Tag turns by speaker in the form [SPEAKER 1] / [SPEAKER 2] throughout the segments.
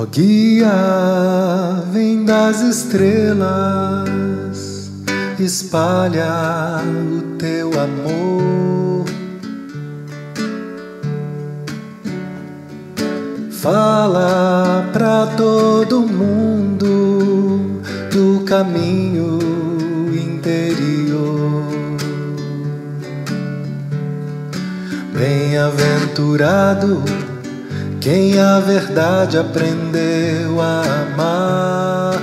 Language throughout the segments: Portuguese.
[SPEAKER 1] Ó guia, vem das estrelas, espalha o teu amor. Fala pra todo mundo do caminho interior. Bem-aventurado quem a verdade aprendeu a amar.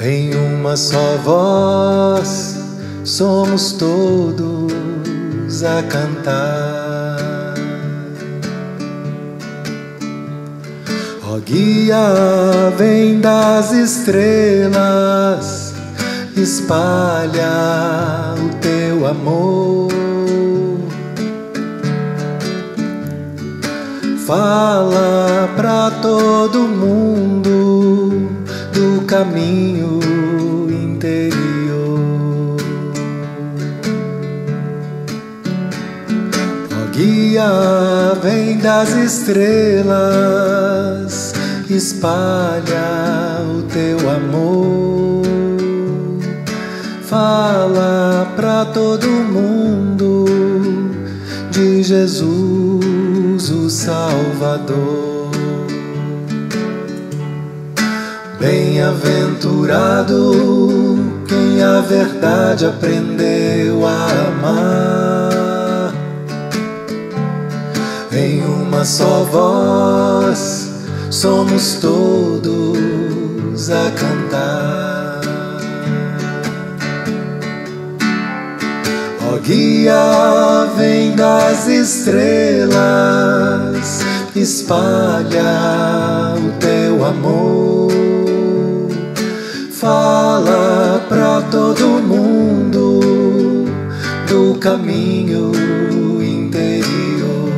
[SPEAKER 1] Em uma só voz somos todos a cantar. Ó guia, vem das estrelas, espalha o teu amor. Fala pra todo mundo do caminho interior. Ó guia, vem das estrelas, espalha o teu amor. Fala pra todo mundo de Jesus, o Salvador. Bem-aventurado quem a verdade aprendeu a amar. Em uma só voz somos todos a cantar. Ó guia, vem das estrelas, espalha o teu amor. Fala pra todo mundo do caminho interior.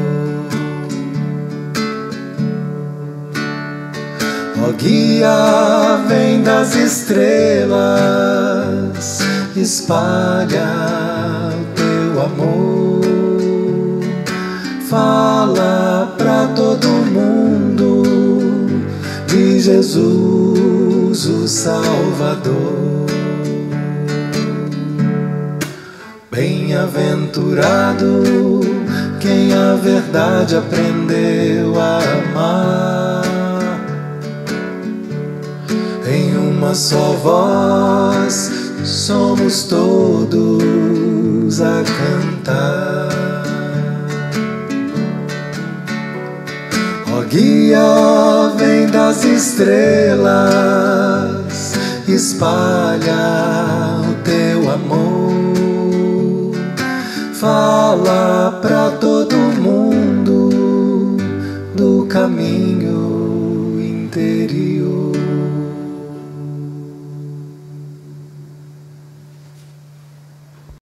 [SPEAKER 1] Ó guia, vem das estrelas, espalha amor. Fala pra todo mundo de Jesus, o Salvador. Bem-aventurado quem a verdade aprendeu a amar. Em uma só voz somos todos a cantar. Ó guia, vem das estrelas, espalha o teu amor. Fala pra